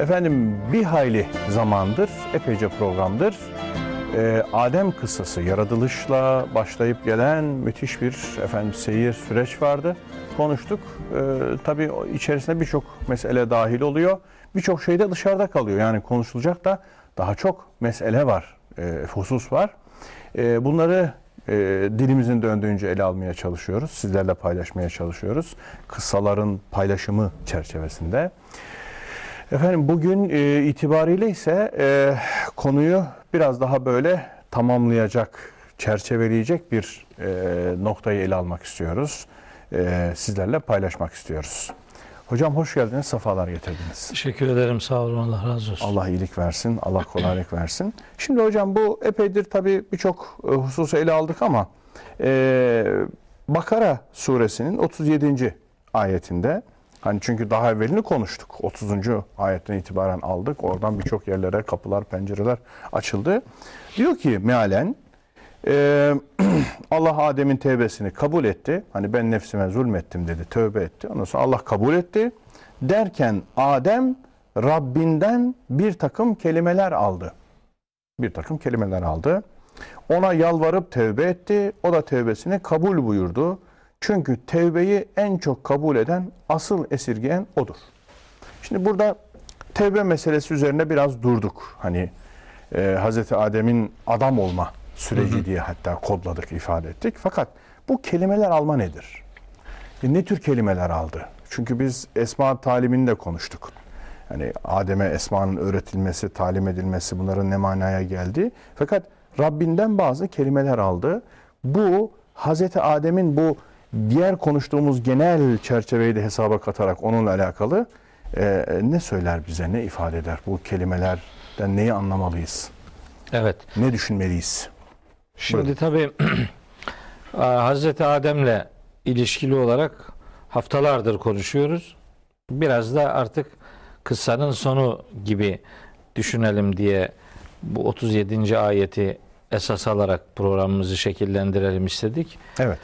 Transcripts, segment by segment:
Efendim bir hayli zamandır, epeyce programdır. Ee, Adem kıssası, yaratılışla başlayıp gelen müthiş bir efendim seyir süreç vardı. Konuştuk. Ee, tabii içerisinde birçok mesele dahil oluyor. Birçok şey de dışarıda kalıyor. Yani konuşulacak da daha çok mesele var, e, husus var. E, bunları e, dilimizin döndüğünce ele almaya çalışıyoruz. Sizlerle paylaşmaya çalışıyoruz. Kıssaların paylaşımı çerçevesinde. Efendim bugün e, itibariyle ise e, konuyu biraz daha böyle tamamlayacak, çerçeveleyecek bir e, noktayı ele almak istiyoruz. E, sizlerle paylaşmak istiyoruz. Hocam hoş geldiniz, sefalar getirdiniz. Teşekkür ederim. Sağ olun. Allah razı olsun. Allah iyilik versin, Allah kolaylık versin. Şimdi hocam bu epeydir tabii birçok e, hususu ele aldık ama e, Bakara suresinin 37. ayetinde hani çünkü daha evvelini konuştuk. 30. ayetten itibaren aldık. Oradan birçok yerlere kapılar, pencereler açıldı. Diyor ki mealen e, Allah Adem'in tevbesini kabul etti. Hani ben nefsime zulmettim dedi, tövbe etti. Ondan sonra Allah kabul etti. Derken Adem Rabbinden bir takım kelimeler aldı. Bir takım kelimeler aldı. Ona yalvarıp tevbe etti. O da tevbesini kabul buyurdu. Çünkü tevbeyi en çok kabul eden, asıl esirgeyen odur. Şimdi burada tevbe meselesi üzerine biraz durduk. Hani e, Hazreti Adem'in adam olma süreci diye hatta kodladık, ifade ettik. Fakat bu kelimeler alma nedir? E, ne tür kelimeler aldı? Çünkü biz esma talimini de konuştuk. Yani Adem'e esmanın öğretilmesi, talim edilmesi bunların ne manaya geldi. Fakat Rabbinden bazı kelimeler aldı. Bu Hazreti Adem'in bu diğer konuştuğumuz genel çerçeveyi de hesaba katarak onunla alakalı e, ne söyler bize, ne ifade eder? Bu kelimelerden neyi anlamalıyız? Evet. Ne düşünmeliyiz? Şimdi tabii Hazreti Adem'le ilişkili olarak haftalardır konuşuyoruz. Biraz da artık kıssanın sonu gibi düşünelim diye bu 37. ayeti esas alarak programımızı şekillendirelim istedik. Evet.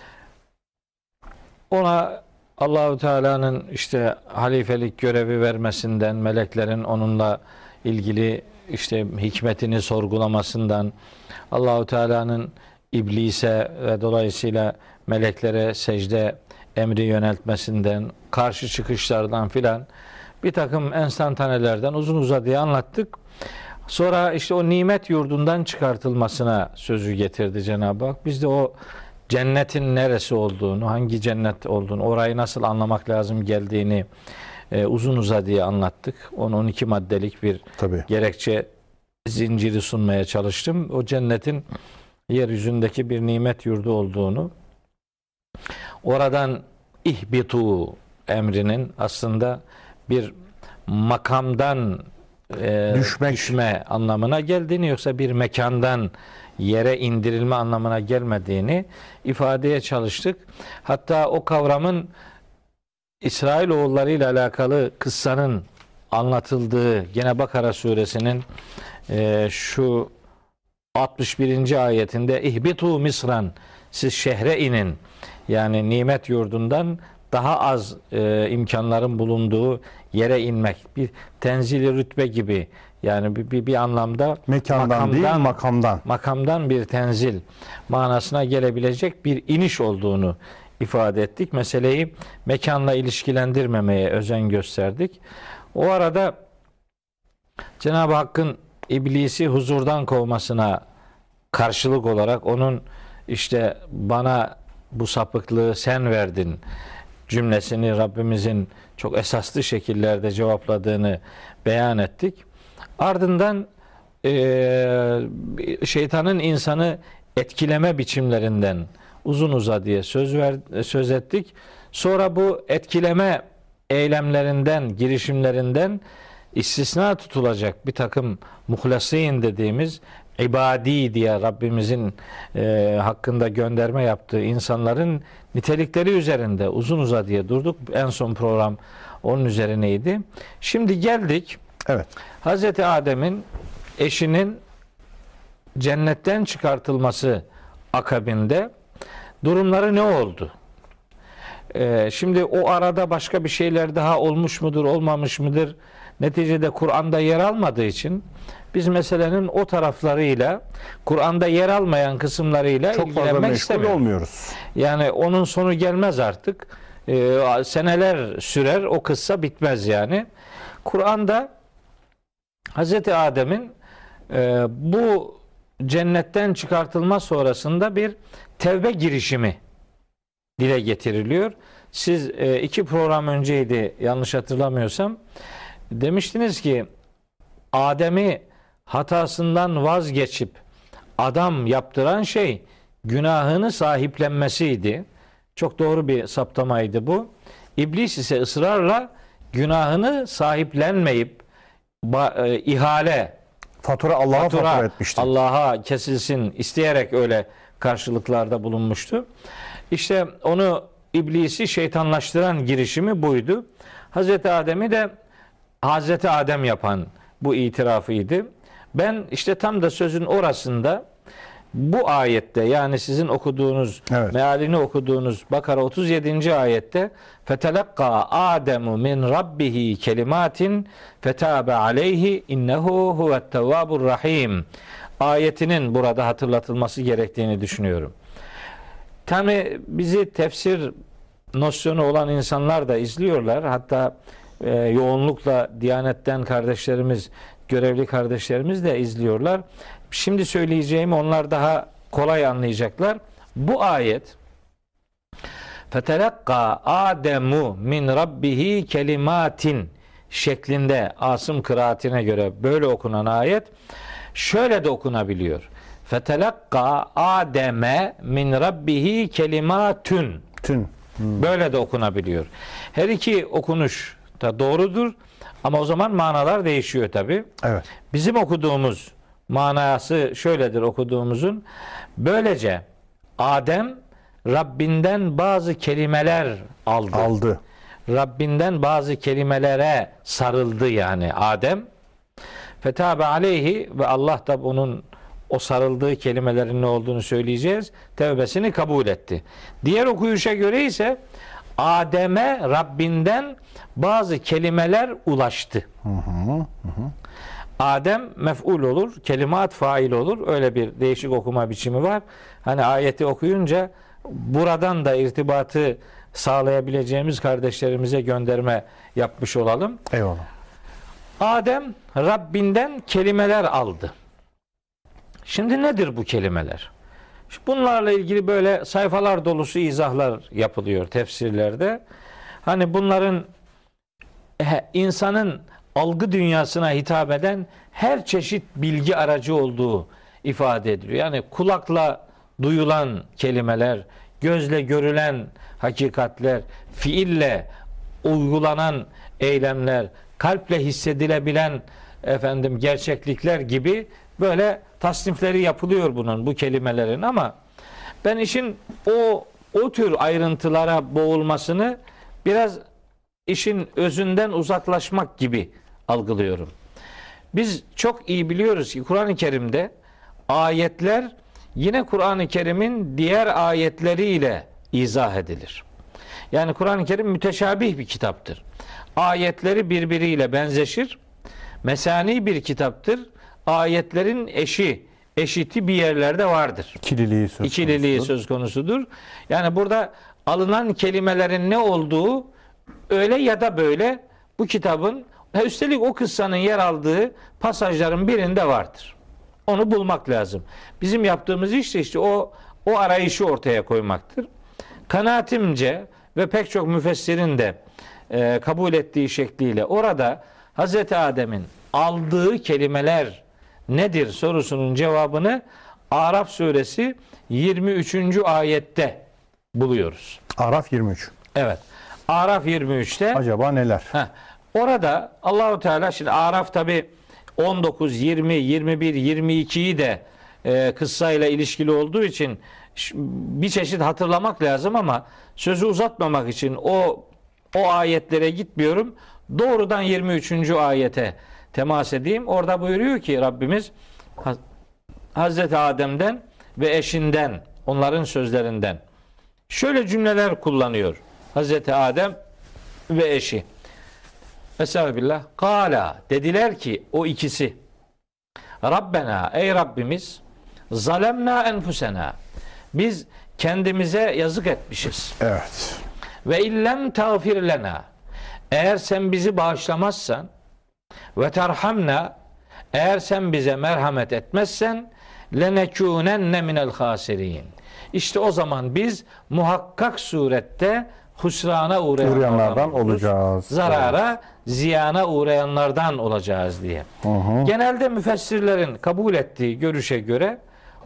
Ona Allahu Teala'nın işte halifelik görevi vermesinden, meleklerin onunla ilgili işte hikmetini sorgulamasından, Allahu Teala'nın iblise ve dolayısıyla meleklere secde emri yöneltmesinden, karşı çıkışlardan filan bir takım enstantanelerden uzun uzadıya anlattık. Sonra işte o nimet yurdundan çıkartılmasına sözü getirdi Cenab-ı Hak. Biz de o cennetin neresi olduğunu, hangi cennet olduğunu, orayı nasıl anlamak lazım geldiğini e, uzun uzadıya anlattık. 10-12 maddelik bir Tabii. gerekçe zinciri sunmaya çalıştım. O cennetin yeryüzündeki bir nimet yurdu olduğunu, oradan ihbitu emrinin aslında bir makamdan e, Düşmek. düşme anlamına geldiğini yoksa bir mekandan yere indirilme anlamına gelmediğini ifadeye çalıştık. Hatta o kavramın İsrail oğulları ile alakalı kıssanın anlatıldığı gene Bakara suresinin e, şu 61. ayetinde ihbitu misran siz şehre inin yani nimet yurdundan daha az e, imkanların bulunduğu yere inmek bir tenzili rütbe gibi yani bir, bir, bir anlamda Mekandan değil, makamdan. makamdan bir tenzil manasına gelebilecek bir iniş olduğunu ifade ettik. Meseleyi mekanla ilişkilendirmemeye özen gösterdik. O arada Cenab-ı Hakk'ın iblisi huzurdan kovmasına karşılık olarak onun işte bana bu sapıklığı sen verdin cümlesini Rabbimizin çok esaslı şekillerde cevapladığını beyan ettik. Ardından e, şeytanın insanı etkileme biçimlerinden uzun uzadıya söz ver, söz ettik. Sonra bu etkileme eylemlerinden, girişimlerinden istisna tutulacak bir takım muhlasin dediğimiz ibadi diye Rabbimizin e, hakkında gönderme yaptığı insanların nitelikleri üzerinde uzun uzadıya durduk. En son program onun üzerineydi. Şimdi geldik Evet. Hazreti Adem'in eşinin cennetten çıkartılması akabinde durumları ne oldu? Ee, şimdi o arada başka bir şeyler daha olmuş mudur, olmamış mıdır? neticede Kur'an'da yer almadığı için biz meselenin o taraflarıyla Kur'an'da yer almayan kısımlarıyla Çok ilgilenmek istemiyoruz. olmuyoruz. Yani onun sonu gelmez artık. Ee, seneler sürer, o kıssa bitmez yani. Kur'an'da Hazreti Adem'in e, bu cennetten çıkartılma sonrasında bir tevbe girişimi dile getiriliyor. Siz e, iki program önceydi yanlış hatırlamıyorsam demiştiniz ki Adem'i hatasından vazgeçip adam yaptıran şey günahını sahiplenmesiydi. Çok doğru bir saptamaydı bu. İblis ise ısrarla günahını sahiplenmeyip ba- e, ihale Fatura Allah'a fatura, fatura etmişti. Allah'a kesilsin isteyerek öyle karşılıklarda bulunmuştu. İşte onu iblisi şeytanlaştıran girişimi buydu. Hazreti Adem'i de Hazreti Adem yapan bu itirafıydı. Ben işte tam da sözün orasında bu ayette yani sizin okuduğunuz Evet. mealini okuduğunuz Bakara 37. ayette fetelakka Ademu min rabbihi kelimatin fetabe aleyhi innehu huvet tevvabur rahim ayetinin burada hatırlatılması gerektiğini düşünüyorum. Tabi bizi tefsir nosyonu olan insanlar da izliyorlar. Hatta e, yoğunlukla Diyanet'ten kardeşlerimiz, görevli kardeşlerimiz de izliyorlar. Şimdi söyleyeceğimi onlar daha kolay anlayacaklar. Bu ayet Fetelakka Ademu min rabbihi kelimatin şeklinde Asım kıraatine göre böyle okunan ayet şöyle de okunabiliyor. Fetelakka Ademe min rabbihi kelimatün Tün. Böyle de okunabiliyor. Her iki okunuş da doğrudur ama o zaman manalar değişiyor tabi. Evet. Bizim okuduğumuz manası şöyledir okuduğumuzun. Böylece Adem Rabbinden bazı kelimeler aldı. Aldı. Rabbinden bazı kelimelere sarıldı yani Adem. Fetabe aleyhi ve Allah da bunun o sarıldığı kelimelerin ne olduğunu söyleyeceğiz. Tevbesini kabul etti. Diğer okuyuşa göre ise Adem'e Rabbinden bazı kelimeler ulaştı. Adem mef'ul olur, kelimat fail olur. Öyle bir değişik okuma biçimi var. Hani ayeti okuyunca buradan da irtibatı sağlayabileceğimiz kardeşlerimize gönderme yapmış olalım. Eyvallah. Adem Rabbinden kelimeler aldı. Şimdi nedir bu kelimeler? Bunlarla ilgili böyle sayfalar dolusu izahlar yapılıyor tefsirlerde. Hani bunların insanın algı dünyasına hitap eden her çeşit bilgi aracı olduğu ifade ediliyor. Yani kulakla duyulan kelimeler, gözle görülen hakikatler, fiille uygulanan eylemler, kalple hissedilebilen efendim gerçeklikler gibi böyle tasnifleri yapılıyor bunun bu kelimelerin ama ben işin o o tür ayrıntılara boğulmasını biraz işin özünden uzaklaşmak gibi algılıyorum. Biz çok iyi biliyoruz ki Kur'an-ı Kerim'de ayetler yine Kur'an-ı Kerim'in diğer ayetleriyle izah edilir. Yani Kur'an-ı Kerim müteşabih bir kitaptır. Ayetleri birbiriyle benzeşir. Mesani bir kitaptır. Ayetlerin eşi, eşiti bir yerlerde vardır. İkililiği söz İkililiği konusudur. söz konusudur. Yani burada alınan kelimelerin ne olduğu öyle ya da böyle bu kitabın ve üstelik o kıssanın yer aldığı pasajların birinde vardır. Onu bulmak lazım. Bizim yaptığımız iş de işte o o arayışı ortaya koymaktır. Kanaatimce ve pek çok müfessirin de e, kabul ettiği şekliyle orada Hazreti Adem'in aldığı kelimeler nedir sorusunun cevabını Araf suresi 23. ayette buluyoruz. Araf 23. Evet. Araf 23'te Acaba neler? Heh, orada Allahu Teala şimdi Araf tabi 19, 20, 21, 22'yi de e, kıssayla ilişkili olduğu için bir çeşit hatırlamak lazım ama sözü uzatmamak için o o ayetlere gitmiyorum. Doğrudan 23. ayete temas edeyim. Orada buyuruyor ki Rabbimiz Haz- Hazreti Adem'den ve eşinden onların sözlerinden şöyle cümleler kullanıyor. Hazreti Adem ve eşi. Estağfirullah. Kala dediler ki o ikisi Rabbena ey Rabbimiz zalemna enfusena biz kendimize yazık etmişiz. Evet. Ve illem tağfir lena eğer sen bizi bağışlamazsan ve terhamna eğer sen bize merhamet etmezsen lenekûnenne minel hasirin. İşte o zaman biz muhakkak surette husrana uğrayanlardan, Uğrayanlardan olacağız. Zarara, ziyana uğrayanlardan olacağız diye. Hı hı. Genelde müfessirlerin kabul ettiği görüşe göre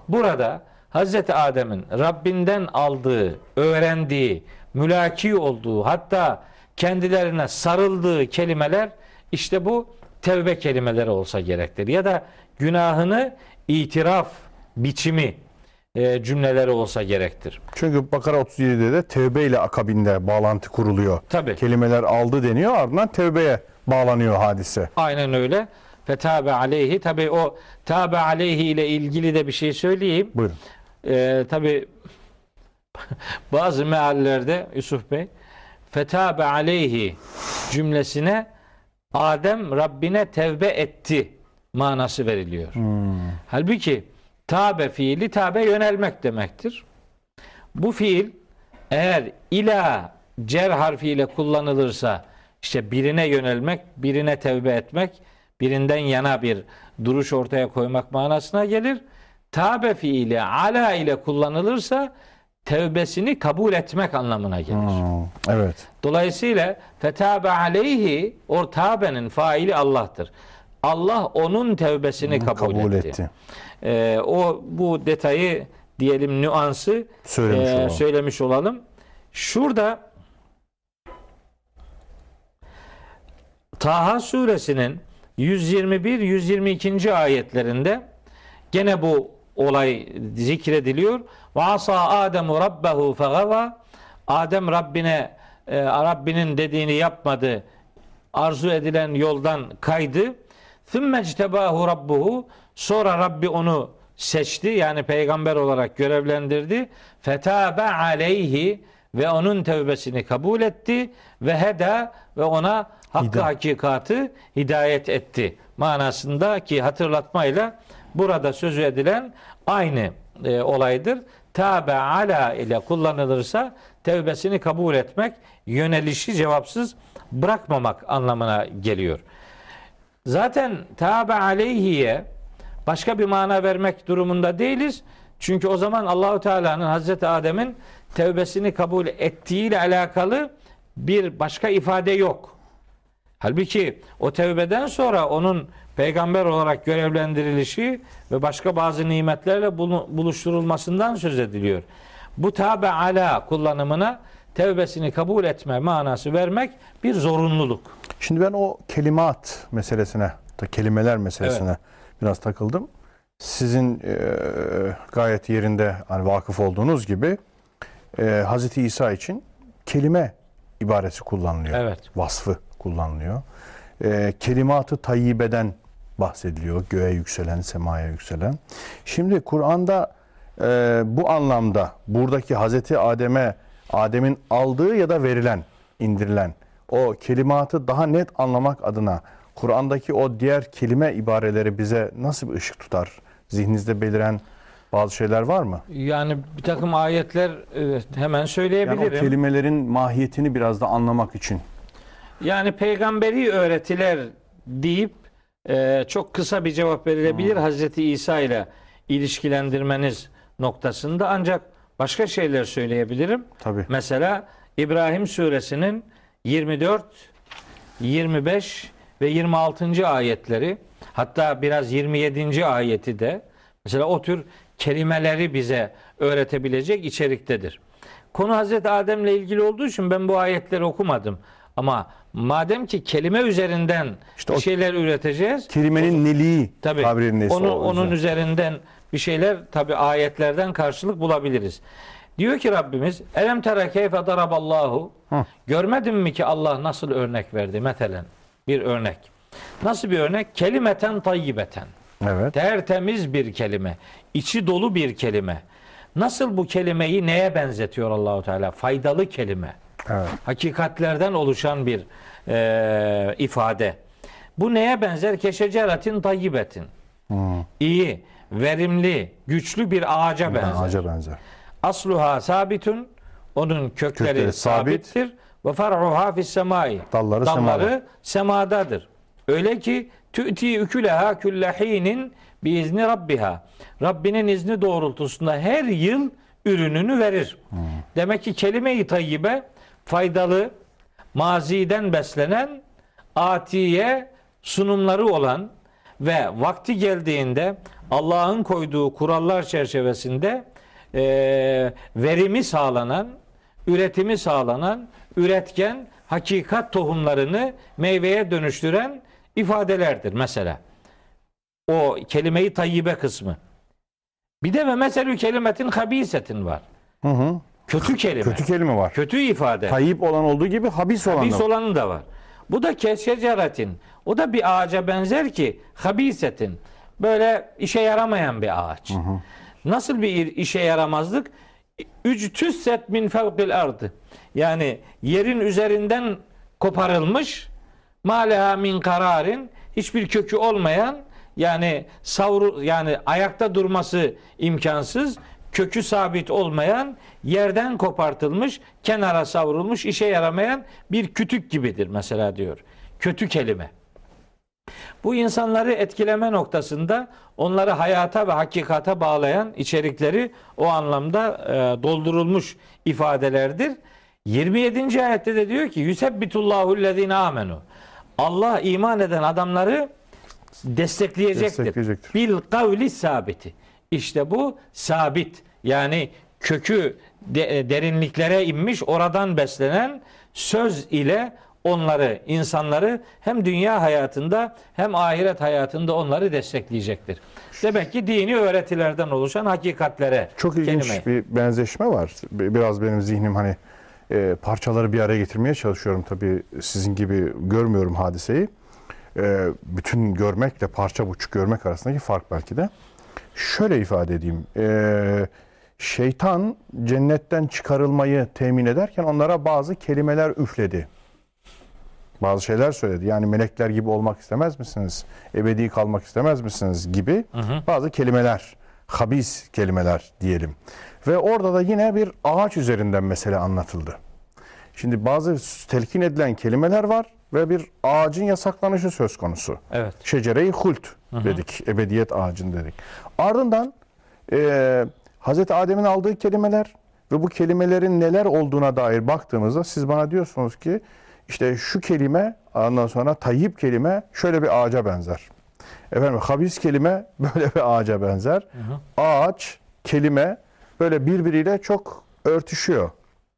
burada Hazreti Adem'in Rabbinden aldığı, öğrendiği, mülaki olduğu hatta kendilerine sarıldığı kelimeler işte bu tevbe kelimeleri olsa gerektir. Ya da günahını itiraf biçimi e, cümleleri olsa gerektir. Çünkü Bakara 37'de de tevbe ile akabinde bağlantı kuruluyor. Tabi. Kelimeler aldı deniyor ardından tevbeye bağlanıyor hadise. Aynen öyle. Fetabe aleyhi. Tabi o tabe aleyhi ile ilgili de bir şey söyleyeyim. Buyurun. Ee, Tabi bazı meallerde Yusuf Bey fetabe aleyhi cümlesine Adem Rabbine tevbe etti manası veriliyor. Halbuki tabe fiili tabe yönelmek demektir. Bu fiil eğer ila cer harfiyle kullanılırsa işte birine yönelmek, birine tevbe etmek, birinden yana bir duruş ortaya koymak manasına gelir. Tabe fiili ala ile kullanılırsa tevbesini kabul etmek anlamına gelir. Hmm, evet. Dolayısıyla fetabe aleyhi o tabenin faili Allah'tır. Allah onun tevbesini kabul, Kabul etti. etti. Ee, o bu detayı diyelim nüansı Söylemiş e, olalım. söylemiş olalım. Şurada Taha suresinin 121-122. ayetlerinde gene bu olay zikrediliyor. Ve asa Ademu rabbehu fegava Adem Rabbine e, Rabbinin dediğini yapmadı. Arzu edilen yoldan kaydı. Thumma ictebahu rabbuhu sonra Rabbi onu seçti yani peygamber olarak görevlendirdi. Fetabe aleyhi ve onun tevbesini kabul etti ve heda ve ona hakkı Hidayet. hakikatı hidayet etti manasındaki hatırlatmayla burada sözü edilen aynı e, olaydır. Tabe ala ile kullanılırsa tevbesini kabul etmek, yönelişi cevapsız bırakmamak anlamına geliyor. Zaten tabe aleyhiye başka bir mana vermek durumunda değiliz. Çünkü o zaman Allahu Teala'nın Hazreti Adem'in tevbesini kabul ettiğiyle alakalı bir başka ifade yok. Halbuki o tevbeden sonra onun peygamber olarak görevlendirilişi ve başka bazı nimetlerle buluşturulmasından söz ediliyor. Bu tabe ala kullanımına tevbesini kabul etme manası vermek bir zorunluluk. Şimdi ben o kelimat meselesine, da kelimeler meselesine biraz takıldım. Sizin e, gayet yerinde hani vakıf olduğunuz gibi e, Hazreti İsa için kelime ibaresi kullanılıyor. Evet. Vasfı kullanılıyor. E, kelimatı tayyibeden bahsediliyor. Göğe yükselen, semaya yükselen. Şimdi Kur'an'da e, bu anlamda buradaki Hazreti Adem'e Adem'in aldığı ya da verilen, indirilen o kelimatı daha net anlamak adına Kur'an'daki o diğer kelime ibareleri bize nasıl bir ışık tutar? Zihninizde beliren bazı şeyler var mı? Yani bir takım ayetler hemen Yani o söyleyebilirim. kelimelerin mahiyetini biraz da anlamak için. Yani peygamberi öğretiler deyip e, çok kısa bir cevap verilebilir Hazreti İsa ile ilişkilendirmeniz noktasında ancak başka şeyler söyleyebilirim. Tabii. Mesela İbrahim suresinin 24, 25 ve 26. ayetleri hatta biraz 27. ayeti de mesela o tür kelimeleri bize öğretebilecek içeriktedir. Konu Hazreti Adem'le ilgili olduğu için ben bu ayetleri okumadım. Ama madem ki kelime üzerinden İşte o- şeyler üreteceğiz. Kelimenin neliği Tabii. tabirinin Onu, o onun üzerinden bir şeyler tabi ayetlerden karşılık bulabiliriz. Diyor ki Rabbimiz Elem tere keyfe daraballahu. Görmedin mi ki Allah nasıl örnek verdi metelen bir örnek. Nasıl bir örnek? Kelimeten tayyibeten. Evet. Tertemiz bir kelime. içi dolu bir kelime. Nasıl bu kelimeyi neye benzetiyor Allahu Teala? Faydalı kelime Evet. hakikatlerden oluşan bir e, ifade. Bu neye benzer? Keşeceratin tayyibetin. İyi, verimli, güçlü bir ağaca benzer. Ağaca benzer. Asluha sabitun. Onun kökleri, Kökleri sabit. sabittir. Ve far'uha fis semai. Dalları Dalları semadadır. Öyle ki tü'ti üküleha küllehinin biizni rabbiha. Rabbinin izni doğrultusunda her yıl ürününü verir. Demek ki kelime-i tayyibe faydalı, maziden beslenen, atiye sunumları olan ve vakti geldiğinde Allah'ın koyduğu kurallar çerçevesinde eee, verimi sağlanan, üretimi sağlanan, üretken, hakikat tohumlarını meyveye dönüştüren ifadelerdir mesela. O kelimeyi tayyibe kısmı. Bir de ve meselü kelimetin habisetin var. Hı hı. Kötü kelime. Kötü kelime var. Kötü ifade. Tayyip olan olduğu gibi habis olan Habis da var. olanı da var. Bu da keşeceratin. O da bir ağaca benzer ki habisetin. Böyle işe yaramayan bir ağaç. Nasıl bir işe yaramazlık? Üctüsset min fevkil ardı. Yani yerin üzerinden koparılmış maleha min kararin hiçbir kökü olmayan yani savru yani ayakta durması imkansız kökü sabit olmayan yerden kopartılmış kenara savrulmuş işe yaramayan bir kütük gibidir mesela diyor. Kötü kelime. Bu insanları etkileme noktasında onları hayata ve hakikata bağlayan içerikleri o anlamda e, doldurulmuş ifadelerdir. 27. ayette de diyor ki Yusebbitullahu lezine amenu. Allah iman eden adamları destekleyecektir. Destekleyecektir. Bil kavli sabiti. İşte bu sabit. Yani kökü de- derinliklere inmiş, oradan beslenen söz ile onları, insanları hem dünya hayatında hem ahiret hayatında onları destekleyecektir. Demek ki dini öğretilerden oluşan hakikatlere Çok ilginç kelime. bir benzeşme var. Bi- Biraz benim zihnim hani e, parçaları bir araya getirmeye çalışıyorum. Tabii sizin gibi görmüyorum hadiseyi. E, bütün görmekle parça buçuk görmek arasındaki fark belki de. Şöyle ifade edeyim. E, şeytan cennetten çıkarılmayı temin ederken onlara bazı kelimeler üfledi. Bazı şeyler söyledi. Yani melekler gibi olmak istemez misiniz? Ebedi kalmak istemez misiniz? Gibi bazı kelimeler, habis kelimeler diyelim. Ve orada da yine bir ağaç üzerinden mesele anlatıldı. Şimdi bazı telkin edilen kelimeler var ve bir ağacın yasaklanışı söz konusu. Evet. Şecere-i hult dedik. Ebediyet ağacın dedik. Ardından e, Hazreti Adem'in aldığı kelimeler ve bu kelimelerin neler olduğuna dair baktığımızda siz bana diyorsunuz ki işte şu kelime ondan sonra tayyip kelime şöyle bir ağaca benzer. Efendim habis kelime böyle bir ağaca benzer. Ağaç, kelime böyle birbiriyle çok örtüşüyor.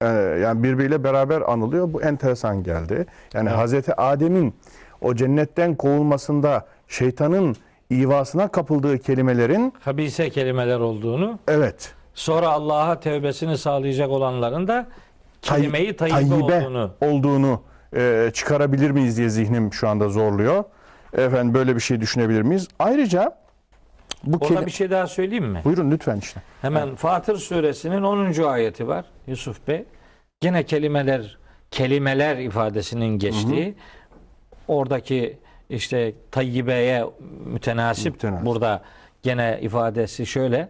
Ee, yani birbiriyle beraber anılıyor. Bu enteresan geldi. Yani Hazreti Adem'in o cennetten kovulmasında şeytanın ivasına kapıldığı kelimelerin Habise kelimeler olduğunu, evet sonra Allah'a tevbesini sağlayacak olanların da kelimeyi tayyibe, tayyibe olduğunu olduğunu e, çıkarabilir miyiz diye zihnim şu anda zorluyor. Efendim böyle bir şey düşünebilir miyiz? Ayrıca bu Orada kelime... bir şey daha söyleyeyim mi? Buyurun lütfen işte. Hemen Fatır suresinin 10. ayeti var Yusuf Bey. Gene kelimeler kelimeler ifadesinin geçtiği oradaki işte tayyibeye mütenasip, Mütenasip. burada gene ifadesi şöyle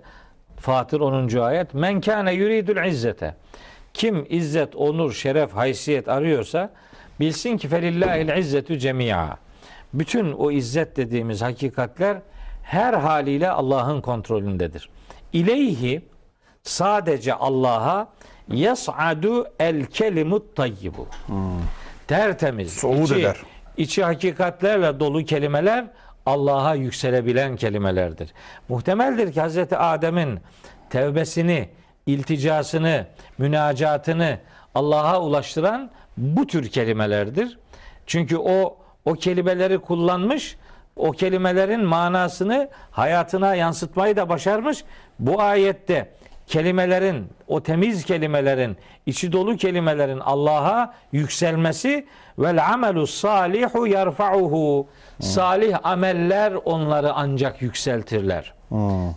Fatır 10. ayet men kâne yuridul izzete kim izzet, onur, şeref, haysiyet arıyorsa bilsin ki felillahil izzetü cemia. Bütün o izzet dediğimiz hakikatler her haliyle Allah'ın kontrolündedir. İleyhi sadece Allah'a yas'adu el kelimut tayyibu. Tertemiz, Suud içi, eder. içi hakikatlerle dolu kelimeler Allah'a yükselebilen kelimelerdir. Muhtemeldir ki Hazreti Adem'in tevbesini, ilticasını, münacatını Allah'a ulaştıran bu tür kelimelerdir. Çünkü o o kelimeleri kullanmış, o kelimelerin manasını hayatına yansıtmayı da başarmış. Bu ayette kelimelerin, o temiz kelimelerin, içi dolu kelimelerin Allah'a yükselmesi vel amelu salihu yerfa'uhu. Salih ameller onları ancak yükseltirler.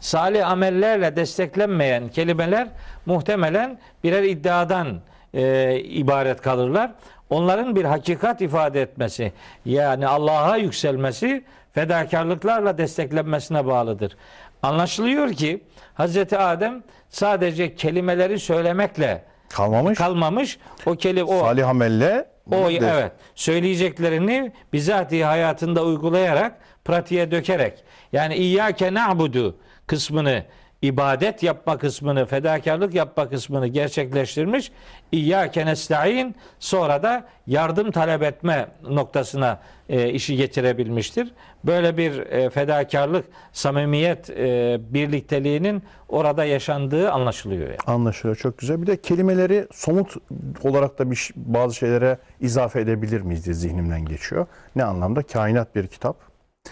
Salih amellerle desteklenmeyen kelimeler muhtemelen birer iddiadan e, ibaret kalırlar. onların bir hakikat ifade etmesi yani Allah'a yükselmesi fedakarlıklarla desteklenmesine bağlıdır. Anlaşılıyor ki Hazreti Adem sadece kelimeleri söylemekle Kalmamış. kalmamış. O kelime o Salih amelle o de- evet söyleyeceklerini bizatihi hayatında uygulayarak pratiğe dökerek yani İyyâke na'budu kısmını ibadet yapma kısmını, fedakarlık yapma kısmını gerçekleştirmiş. İyyâke nesta'in sonra da yardım talep etme noktasına e, işi getirebilmiştir. Böyle bir e, fedakarlık, samimiyet e, birlikteliğinin orada yaşandığı anlaşılıyor. Yani. Anlaşılıyor çok güzel. Bir de kelimeleri somut olarak da bir bazı şeylere izafe edebilir miyiz diye zihnimden geçiyor. Ne anlamda? Kainat bir kitap.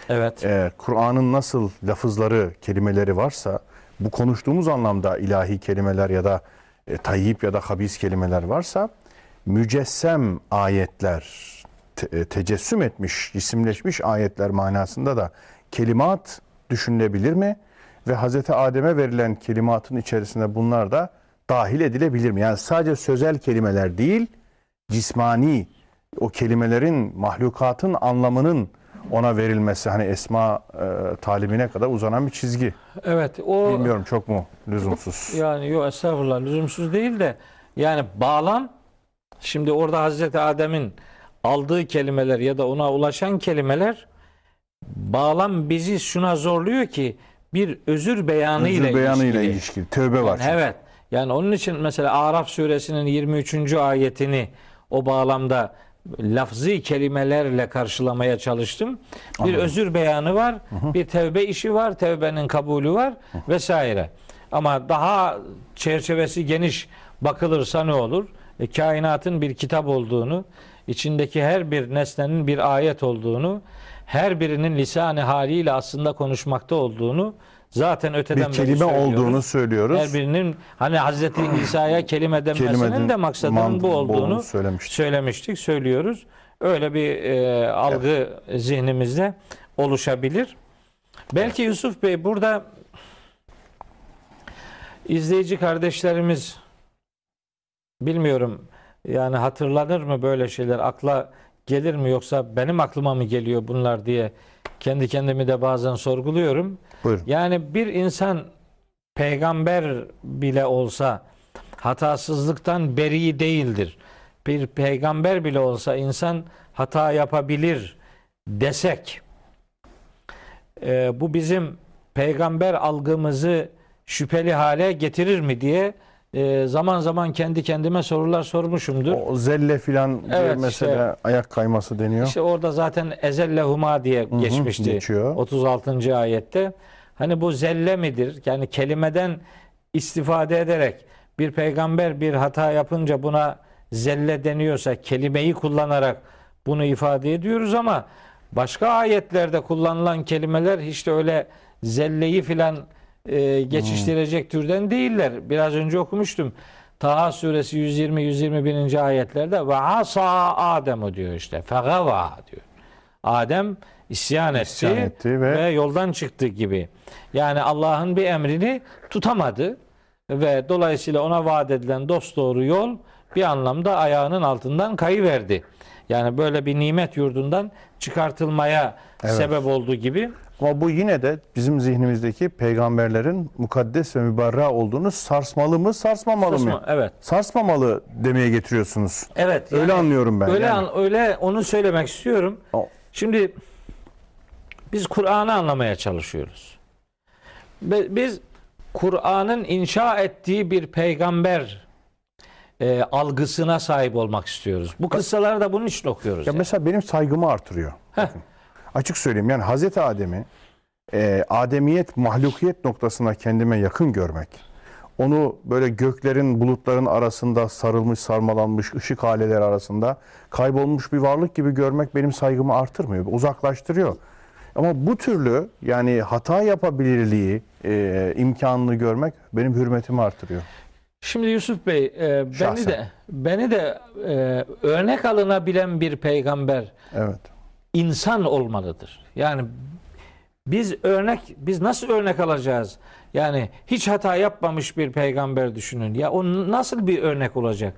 Evet. Ee, Kur'an'ın nasıl lafızları, kelimeleri varsa bu konuştuğumuz anlamda ilahi kelimeler ya da e, tayyip ya da habis kelimeler varsa mücessem ayetler, te- e, tecessüm etmiş, isimleşmiş ayetler manasında da kelimat düşünülebilir mi? Ve Hazreti Adem'e verilen kelimatın içerisinde bunlar da dahil edilebilir mi? Yani sadece sözel kelimeler değil, cismani o kelimelerin mahlukatın anlamının ona verilmesi hani esma e, talimine kadar uzanan bir çizgi. Evet. O Bilmiyorum çok mu lüzumsuz? Yani yok estağfurullah lüzumsuz değil de yani bağlam şimdi orada Hazreti Adem'in aldığı kelimeler ya da ona ulaşan kelimeler bağlam bizi şuna zorluyor ki bir özür beyanı ile Özür beyanıyla ilişkili. ilişkili. Tövbe var. Yani evet. Yani onun için mesela Araf suresinin 23. ayetini o bağlamda lafzi kelimelerle karşılamaya çalıştım. Bir Anladım. özür beyanı var, bir tevbe işi var, tevbenin kabulü var vesaire. Ama daha çerçevesi geniş bakılırsa ne olur? E, kainatın bir kitap olduğunu, içindeki her bir nesnenin bir ayet olduğunu, her birinin lisanı haliyle aslında konuşmakta olduğunu zaten öteden bir kelime söylüyoruz. olduğunu söylüyoruz. Her birinin hani Hazreti İsa'ya kelime denmesinin Kelimenin de maksadının bu olduğunu söylemiştik. söylemiştik, söylüyoruz. Öyle bir e, algı zihnimizde oluşabilir. Belki Yusuf Bey burada izleyici kardeşlerimiz bilmiyorum yani hatırlanır mı böyle şeyler akla gelir mi yoksa benim aklıma mı geliyor bunlar diye kendi kendimi de bazen sorguluyorum. Buyurun. Yani bir insan peygamber bile olsa hatasızlıktan beri değildir. Bir peygamber bile olsa insan hata yapabilir desek e, bu bizim peygamber algımızı şüpheli hale getirir mi diye e, zaman zaman kendi kendime sorular sormuşumdur. O zelle filan Evet, mesela ayak kayması deniyor. İşte orada zaten ezellehuma diye hı, geçmişti. geçiyor. 36. ayette. Hani bu zelle midir? Yani kelimeden istifade ederek bir peygamber bir hata yapınca buna zelle deniyorsa kelimeyi kullanarak bunu ifade ediyoruz ama başka ayetlerde kullanılan kelimeler hiç de öyle zelleyi filan e, geçiştirecek türden değiller. Biraz önce okumuştum. Taha suresi 120-121. ayetlerde ve asa Adem'u diyor işte. Fegava diyor. Adem isyan etti, İsyan etti ve- ve yoldan çıktı gibi. Yani Allah'ın bir emrini tutamadı ve dolayısıyla ona vaat edilen dost doğru yol bir anlamda ayağının altından kayıverdi. Yani böyle bir nimet yurdundan çıkartılmaya Evet. sebep olduğu gibi. Ama bu yine de bizim zihnimizdeki peygamberlerin mukaddes ve mübarra olduğunu sarsmalı mı, sarsmamalı Saçma- mı? Evet. Sarsmamalı demeye getiriyorsunuz. Evet. Öyle yani anlıyorum ben. Öyle yani. an- öyle onu söylemek istiyorum. O- Şimdi biz Kur'an'ı anlamaya çalışıyoruz. Biz Kur'an'ın inşa ettiği bir peygamber e, algısına sahip olmak istiyoruz. Bu kıssaları da bunun için okuyoruz. Ya yani. mesela benim saygımı artırıyor. Bakın, Açık söyleyeyim yani Hazreti Adem'i e, ademiyet, mahlukiyet noktasına kendime yakın görmek, onu böyle göklerin, bulutların arasında sarılmış, sarmalanmış ışık haleleri arasında kaybolmuş bir varlık gibi görmek benim saygımı artırmıyor, uzaklaştırıyor. Ama bu türlü yani hata yapabilirliği e, imkanını görmek benim hürmetimi artırıyor. Şimdi Yusuf Bey e, beni Şahsen. de beni de e, örnek alınabilen bir peygamber Evet. İnsan olmalıdır. Yani biz örnek biz nasıl örnek alacağız? Yani hiç hata yapmamış bir peygamber düşünün. Ya o nasıl bir örnek olacak?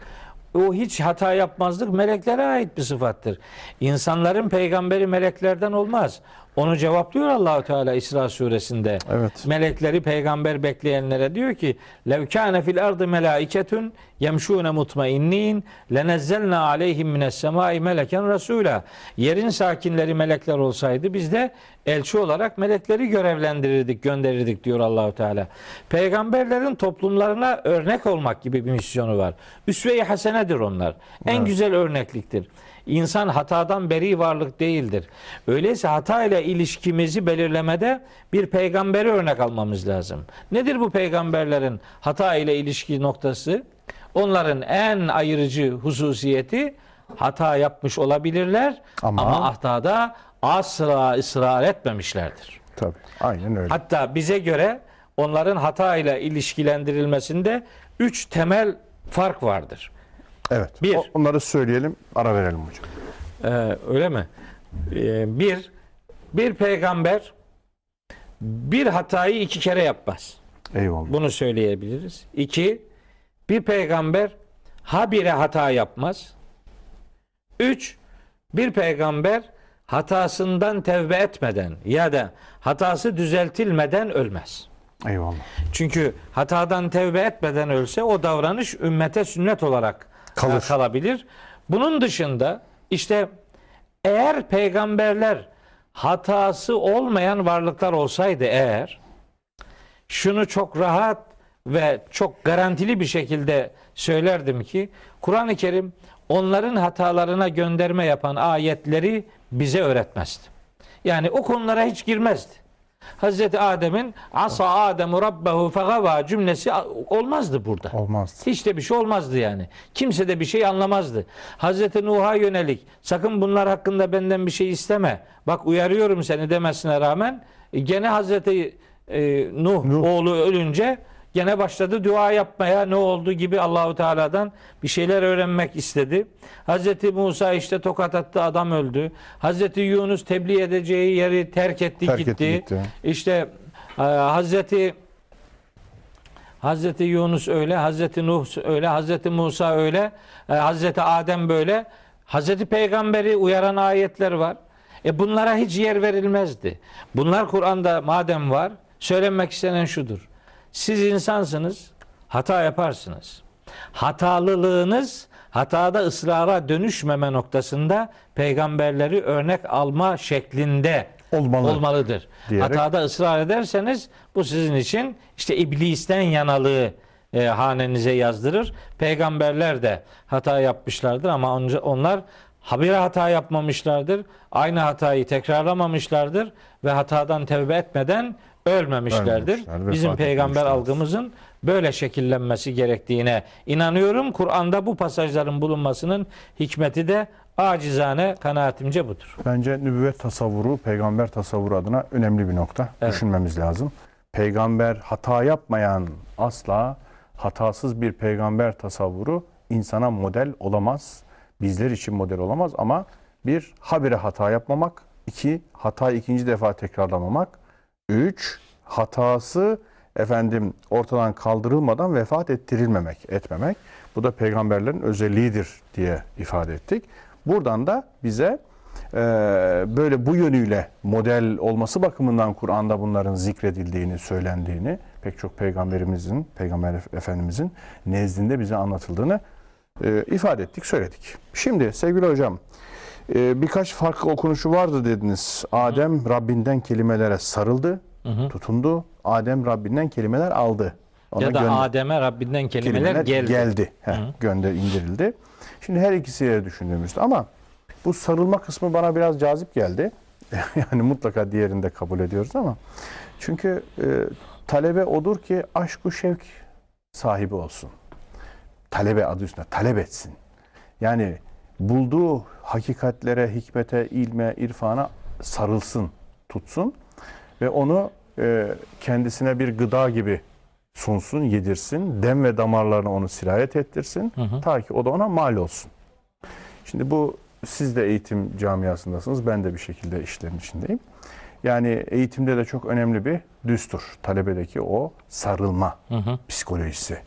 o hiç hata yapmazlık meleklere ait bir sıfattır. İnsanların peygamberi meleklerden olmaz. Onu cevaplıyor Allahu Teala İsra suresinde. Evet. Melekleri peygamber bekleyenlere diyor ki: "Lev kana fil ardı melaiketun yemşûne mutmainnin lenezzelna aleyhim mines semai meleken rasula." Yerin sakinleri melekler olsaydı biz de elçi olarak melekleri görevlendirirdik, gönderirdik diyor Allahu Teala. Peygamberlerin toplumlarına örnek olmak gibi bir misyonu var. Üsve-i hasenedir onlar. En güzel örnekliktir. İnsan hatadan beri varlık değildir. Öyleyse hata ile ilişkimizi belirlemede bir peygamberi örnek almamız lazım. Nedir bu peygamberlerin hata ile ilişki noktası? Onların en ayırıcı hususiyeti hata yapmış olabilirler Ama- ama, hatada asla ısrar etmemişlerdir. Tabii. Aynen öyle. Hatta bize göre onların hata ile ilişkilendirilmesinde üç temel fark vardır. Evet. Bir. Onları söyleyelim, ara verelim hocam. Ee, öyle mi? Ee, bir, bir peygamber bir hatayı iki kere yapmaz. Eyvallah. Bunu söyleyebiliriz. İki, bir peygamber habire hata yapmaz. Üç, bir peygamber hatasından tevbe etmeden ya da hatası düzeltilmeden ölmez. Eyvallah. Çünkü hatadan tevbe etmeden ölse o davranış ümmete sünnet olarak Kalır. kalabilir. Bunun dışında işte eğer peygamberler hatası olmayan varlıklar olsaydı eğer şunu çok rahat ve çok garantili bir şekilde söylerdim ki Kur'an-ı Kerim onların hatalarına gönderme yapan ayetleri bize öğretmezdi. Yani o konulara hiç girmezdi. Hazreti Adem'in asa Ademu rabbehu fegava cümlesi olmazdı burada. Olmaz. Hiç de bir şey olmazdı yani. Kimse de bir şey anlamazdı. Hazreti Nuh'a yönelik sakın bunlar hakkında benden bir şey isteme. Bak uyarıyorum seni demesine rağmen e, gene Hazreti e, Nuh, Nuh. oğlu ölünce gene başladı dua yapmaya ne oldu gibi Allahu Teala'dan bir şeyler öğrenmek istedi. Hazreti Musa işte tokat attı adam öldü. Hazreti Yunus tebliğ edeceği yeri terk etti Terk gitti. etti, gitti. İşte e, Hazreti Hazreti Yunus öyle, Hazreti Nuh öyle, Hazreti Musa öyle, e, Hazreti Adem böyle. Hazreti Peygamberi uyaran ayetler var. E bunlara hiç yer verilmezdi. Bunlar Kur'an'da madem var, söylenmek istenen şudur. Siz insansınız, hata yaparsınız. Hatalılığınız hatada ısrara dönüşmeme noktasında peygamberleri örnek alma şeklinde Olmalı. olmalıdır. Diyerek- Hatada ısrar ederseniz bu sizin için işte iblisten yanalığı e, hanenize yazdırır. Peygamberler de hata yapmışlardır ama onlar habire hata yapmamışlardır. Aynı hatayı tekrarlamamışlardır ve hatadan tevbe etmeden ölmemişlerdir. Ölmemişler, Bizim peygamber algımızın böyle şekillenmesi gerektiğine inanıyorum. Kur'an'da bu pasajların bulunmasının hikmeti de acizane kanaatimce budur. Bence nübüvvet tasavvuru, peygamber tasavvuru adına önemli bir nokta. Evet. Düşünmemiz lazım. Peygamber hata yapmayan asla hatasız bir peygamber tasavvuru insana model olamaz. Bizler için model olamaz ama bir habire hata yapmamak, iki hatayı ikinci defa tekrarlamamak, üç hatası efendim ortadan kaldırılmadan vefat ettirilmemek, etmemek. Bu da peygamberlerin özelliğidir diye ifade ettik. Buradan da bize e, böyle bu yönüyle model olması bakımından Kur'an'da bunların zikredildiğini, söylendiğini, pek çok peygamberimizin, peygamber efendimizin nezdinde bize anlatıldığını e, ifade ettik, söyledik. Şimdi sevgili hocam, e, birkaç farklı okunuşu vardı dediniz. Adem Rabbinden kelimelere sarıldı, tutundu. Adem Rabbinden kelimeler aldı. Ona ya da gönder- Adem'e Rabbinden kelimeler, geldi. geldi. Heh, gönder indirildi. Şimdi her ikisiyle düşündüğümüzde ama bu sarılma kısmı bana biraz cazip geldi. yani mutlaka diğerini de kabul ediyoruz ama çünkü e, talebe odur ki aşku şevk sahibi olsun. Talebe adı üstünde talep etsin. Yani bulduğu hakikatlere, hikmete, ilme, irfana sarılsın, tutsun ve onu e, kendisine bir gıda gibi sunsun, yedirsin. Dem ve damarlarına onu sirayet ettirsin. Ta ki o da ona mal olsun. Şimdi bu siz de eğitim camiasındasınız. Ben de bir şekilde işlerin içindeyim. Yani eğitimde de çok önemli bir düstur. Talebedeki o sarılma psikolojisi.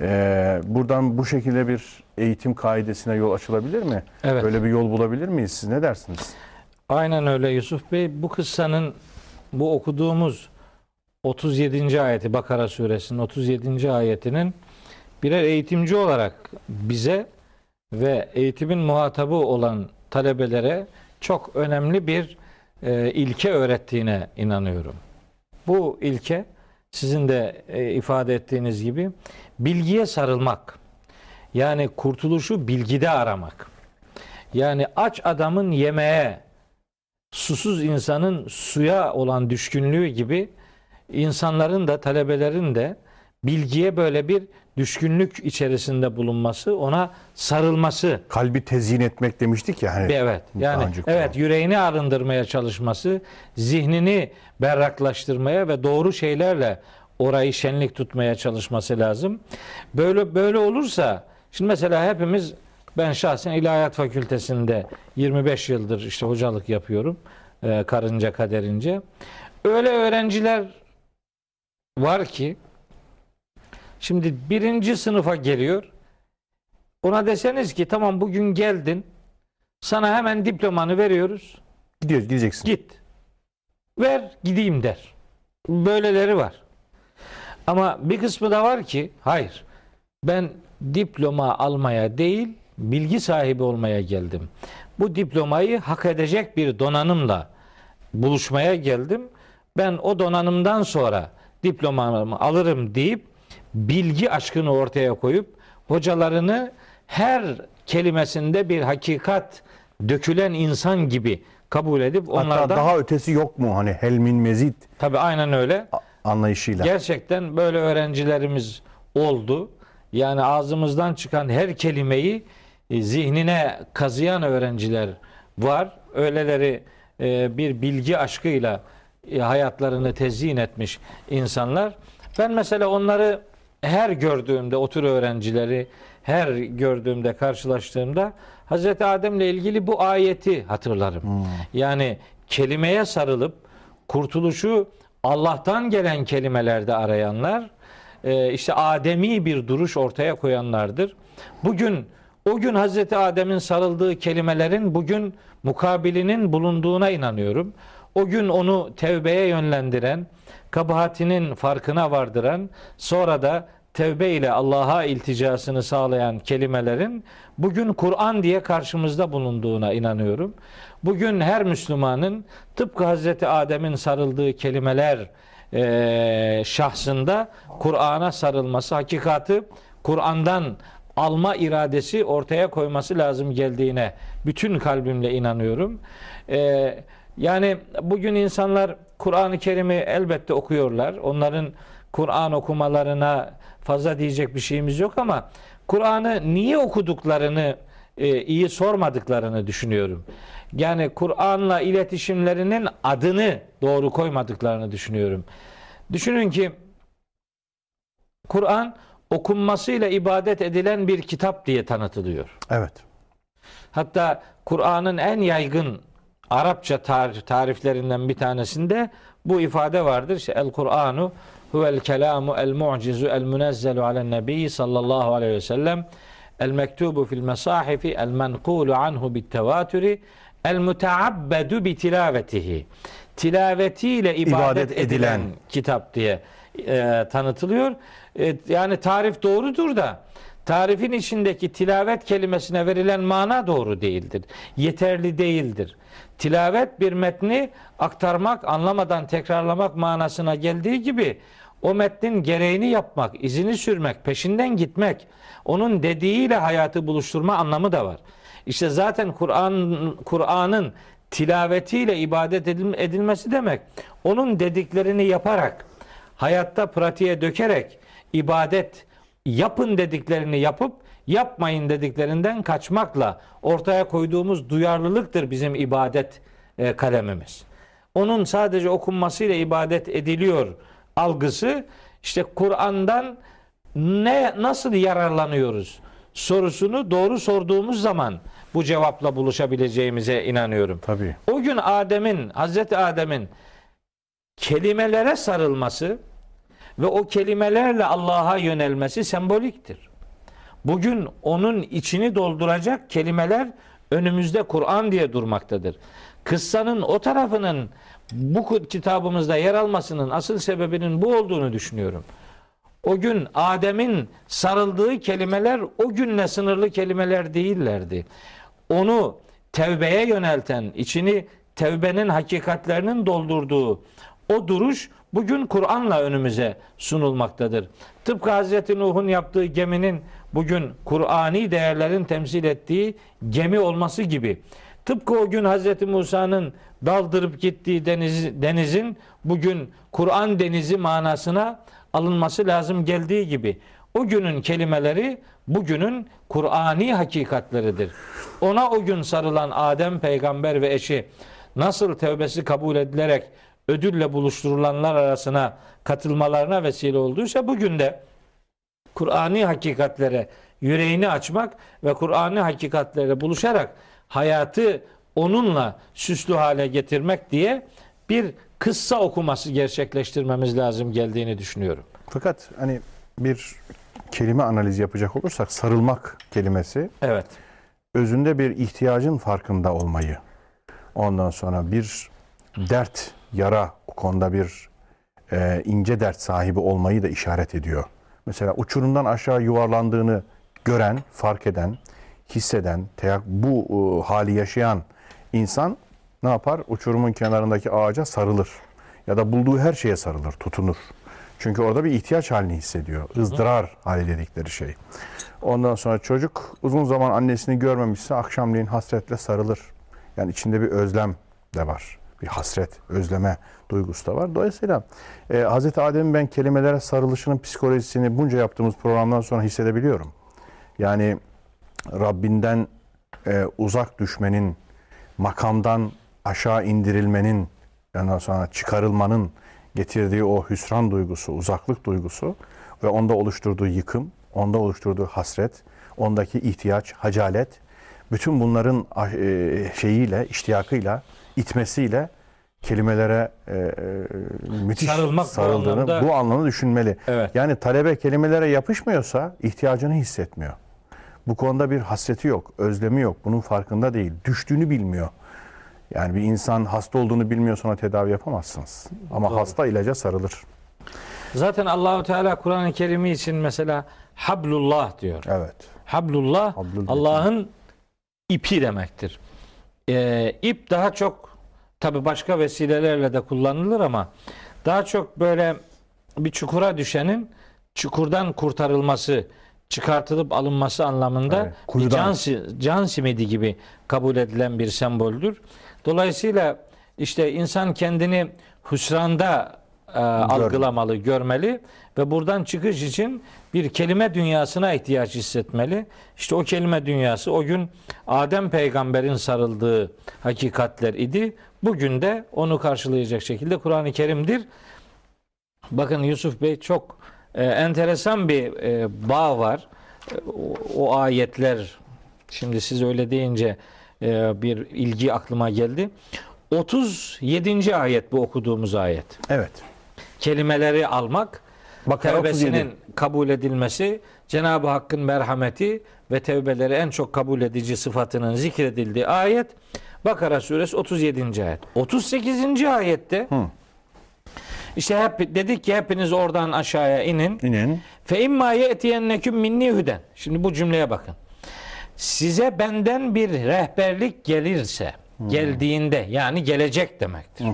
Ee, buradan bu şekilde bir eğitim kaidesine yol açılabilir mi? Evet. Böyle bir yol bulabilir miyiz? Siz ne dersiniz? Aynen öyle Yusuf Bey. Bu kıssanın bu okuduğumuz 37. ayeti Bakara suresinin 37. ayetinin birer eğitimci olarak bize ve eğitimin muhatabı olan talebelere çok önemli bir e, ilke öğrettiğine inanıyorum. Bu ilke sizin de e, ifade ettiğiniz gibi bilgiye sarılmak. Yani kurtuluşu bilgide aramak. Yani aç adamın yemeğe, susuz insanın suya olan düşkünlüğü gibi insanların da talebelerin de bilgiye böyle bir düşkünlük içerisinde bulunması, ona sarılması. Kalbi tezyin etmek demiştik ya. Hani, Evet. Yani evet yüreğini arındırmaya çalışması, zihnini berraklaştırmaya ve doğru şeylerle orayı şenlik tutmaya çalışması lazım. Böyle böyle olursa şimdi mesela hepimiz ben şahsen İlahiyat Fakültesinde 25 yıldır işte hocalık yapıyorum. e, karınca kaderince. Öyle öğrenciler var ki şimdi birinci sınıfa geliyor. Ona deseniz ki tamam bugün geldin. Sana hemen diplomanı veriyoruz. Gidiyor, gideceksin. Git. Ver gideyim der. Böyleleri var. Ama bir kısmı da var ki hayır. Ben diploma almaya değil, bilgi sahibi olmaya geldim. Bu diplomayı hak edecek bir donanımla buluşmaya geldim. Ben o donanımdan sonra diplomamı alırım deyip bilgi aşkını ortaya koyup hocalarını her kelimesinde bir hakikat dökülen insan gibi kabul edip Hatta onlardan daha ötesi yok mu? Hani helmin mezit tabii aynen öyle anlayışıyla. Gerçekten böyle öğrencilerimiz oldu. Yani ağzımızdan çıkan her kelimeyi e, zihnine kazıyan öğrenciler var. Öyleleri e, bir bilgi aşkıyla e, hayatlarını tezyin etmiş insanlar. Ben mesela onları her gördüğümde o tür öğrencileri her gördüğümde karşılaştığımda Hazreti Adem'le ilgili bu ayeti hatırlarım. Yani kelimeye sarılıp kurtuluşu Allah'tan gelen kelimelerde arayanlar e, işte Ademi bir duruş ortaya koyanlardır. Bugün o gün Hazreti Adem'in sarıldığı kelimelerin bugün mukabilinin bulunduğuna inanıyorum. O gün onu tevbeye yönlendiren, kabahatinin farkına vardıran, sonra da tevbe ile Allah'a ilticasını sağlayan kelimelerin bugün Kur'an diye karşımızda bulunduğuna inanıyorum. Bugün her Müslümanın tıpkı Hazreti Adem'in sarıldığı kelimeler eee, şahsında Kur'an'a sarılması, hakikati Kur'an'dan alma iradesi ortaya koyması lazım geldiğine bütün kalbimle inanıyorum. Eee, yani bugün insanlar Kur'an-ı Kerim'i elbette okuyorlar. Onların Kur'an okumalarına fazla diyecek bir şeyimiz yok ama Kur'an'ı niye okuduklarını e, iyi sormadıklarını düşünüyorum. Yani Kur'an'la iletişimlerinin adını doğru koymadıklarını düşünüyorum. Düşünün ki Kur'an okunmasıyla ibadet edilen bir kitap diye tanıtılıyor. Evet. Hatta Kur'an'ın en yaygın Arapça tar- tariflerinden bir tanesinde bu ifade vardır. İşte el Kur'anu huvel kelamu el mu'cizu el munezzelu alen nebi sallallahu aleyhi ve sellem el mektubu fil mesahifi el menkulu anhu bit tevatüri el muteabbedu bi tilavetihi tilavetiyle ibadet, İbadet edilen, edilen. kitap diye e, tanıtılıyor. E, yani tarif doğrudur da tarifin içindeki tilavet kelimesine verilen mana doğru değildir. Yeterli değildir. Tilavet bir metni aktarmak, anlamadan tekrarlamak manasına geldiği gibi o metnin gereğini yapmak, izini sürmek, peşinden gitmek, onun dediğiyle hayatı buluşturma anlamı da var. İşte zaten Kur'an Kur'an'ın tilavetiyle ibadet edil- edilmesi demek onun dediklerini yaparak hayatta pratiğe dökerek ibadet yapın dediklerini yapıp yapmayın dediklerinden kaçmakla ortaya koyduğumuz duyarlılıktır bizim ibadet e, kalemimiz. Onun sadece okunmasıyla ibadet ediliyor algısı işte Kur'an'dan ne nasıl yararlanıyoruz sorusunu doğru sorduğumuz zaman bu cevapla buluşabileceğimize inanıyorum. Tabii. O gün Adem'in, Hazreti Adem'in kelimelere sarılması ve o kelimelerle Allah'a yönelmesi semboliktir. Bugün onun içini dolduracak kelimeler önümüzde Kur'an diye durmaktadır. Kıssanın o tarafının bu kitabımızda yer almasının asıl sebebinin bu olduğunu düşünüyorum. O gün Adem'in sarıldığı kelimeler o günle sınırlı kelimeler değillerdi. Onu tevbeye yönelten, içini tevbenin hakikatlerinin doldurduğu o duruş bugün Kur'an'la önümüze sunulmaktadır. Tıpkı Hazreti Nuh'un yaptığı geminin bugün Kur'ani değerlerin temsil ettiği gemi olması gibi. Tıpkı o gün Hazreti Musa'nın daldırıp gittiği deniz, denizin bugün Kur'an denizi manasına alınması lazım geldiği gibi. O günün kelimeleri bugünün Kur'ani hakikatleridir. Ona o gün sarılan Adem peygamber ve eşi nasıl tevbesi kabul edilerek ödülle buluşturulanlar arasına katılmalarına vesile olduysa bugün de Kur'ani hakikatlere yüreğini açmak ve Kur'ani hakikatlere buluşarak hayatı onunla süslü hale getirmek diye bir kıssa okuması gerçekleştirmemiz lazım geldiğini düşünüyorum. Fakat hani bir kelime analizi yapacak olursak sarılmak kelimesi Evet. özünde bir ihtiyacın farkında olmayı, ondan sonra bir dert, yara, o konuda bir e, ince dert sahibi olmayı da işaret ediyor. Mesela uçurumdan aşağı yuvarlandığını gören, fark eden, hisseden, bu e, hali yaşayan insan ne yapar? Uçurumun kenarındaki ağaca sarılır. Ya da bulduğu her şeye sarılır, tutunur. Çünkü orada bir ihtiyaç halini hissediyor. ızdırar hali dedikleri şey. Ondan sonra çocuk uzun zaman annesini görmemişse akşamleyin hasretle sarılır. Yani içinde bir özlem de var. Bir hasret, özleme duygusu da var. Dolayısıyla e, Hz. Adem'in ben kelimelere sarılışının psikolojisini bunca yaptığımız programdan sonra hissedebiliyorum. Yani Rabbinden e, uzak düşmenin, makamdan aşağı indirilmenin, ondan sonra çıkarılmanın getirdiği o hüsran duygusu, uzaklık duygusu ve onda oluşturduğu yıkım, onda oluşturduğu hasret, ondaki ihtiyaç, hacalet, bütün bunların e, şeyiyle, iştiyakıyla, itmesiyle kelimelere e, e, müthiş Sarılmak bu sarıldığını, anlamda- bu anlamda düşünmeli. Evet. Yani talebe kelimelere yapışmıyorsa ihtiyacını hissetmiyor. Bu konuda bir hasreti yok, özlemi yok. Bunun farkında değil. Düştüğünü bilmiyor. Yani bir insan hasta olduğunu bilmiyor sonra tedavi yapamazsınız. Ama Doğru. hasta ilaca sarılır. Zaten Allahu Teala Kur'an-ı Kerim'i için mesela hablullah diyor. Evet. Hablullah Hablul Allah'ın ipi demektir. Ee, ip daha çok tabi başka vesilelerle de kullanılır ama daha çok böyle bir çukura düşenin çukurdan kurtarılması, çıkartılıp alınması anlamında Evet, bir can, can simidi gibi kabul edilen bir semboldür. Dolayısıyla işte insan kendini hüsranda e, algılamalı, görmeli ve buradan çıkış için bir kelime dünyasına ihtiyaç hissetmeli. İşte o kelime dünyası o gün Adem peygamberin sarıldığı hakikatler idi. Bugün de onu karşılayacak şekilde Kur'an-ı Kerim'dir. Bakın Yusuf Bey çok e, enteresan bir e, bağ var. E, o, o ayetler şimdi siz öyle deyince e, bir ilgi aklıma geldi. 37. ayet bu okuduğumuz ayet. Evet. Kelimeleri almak, Bakara tevbesinin 37. kabul edilmesi, Cenab-ı Hakk'ın merhameti ve tevbeleri en çok kabul edici sıfatının zikredildiği ayet Bakara suresi 37. ayet. 38. ayette Hı. İşte hep dedik ki hepiniz oradan aşağıya inin. İnin. Fe imma ye'tiyenneküm minni hüden. Şimdi bu cümleye bakın. Size benden bir rehberlik gelirse, geldiğinde yani gelecek demektir.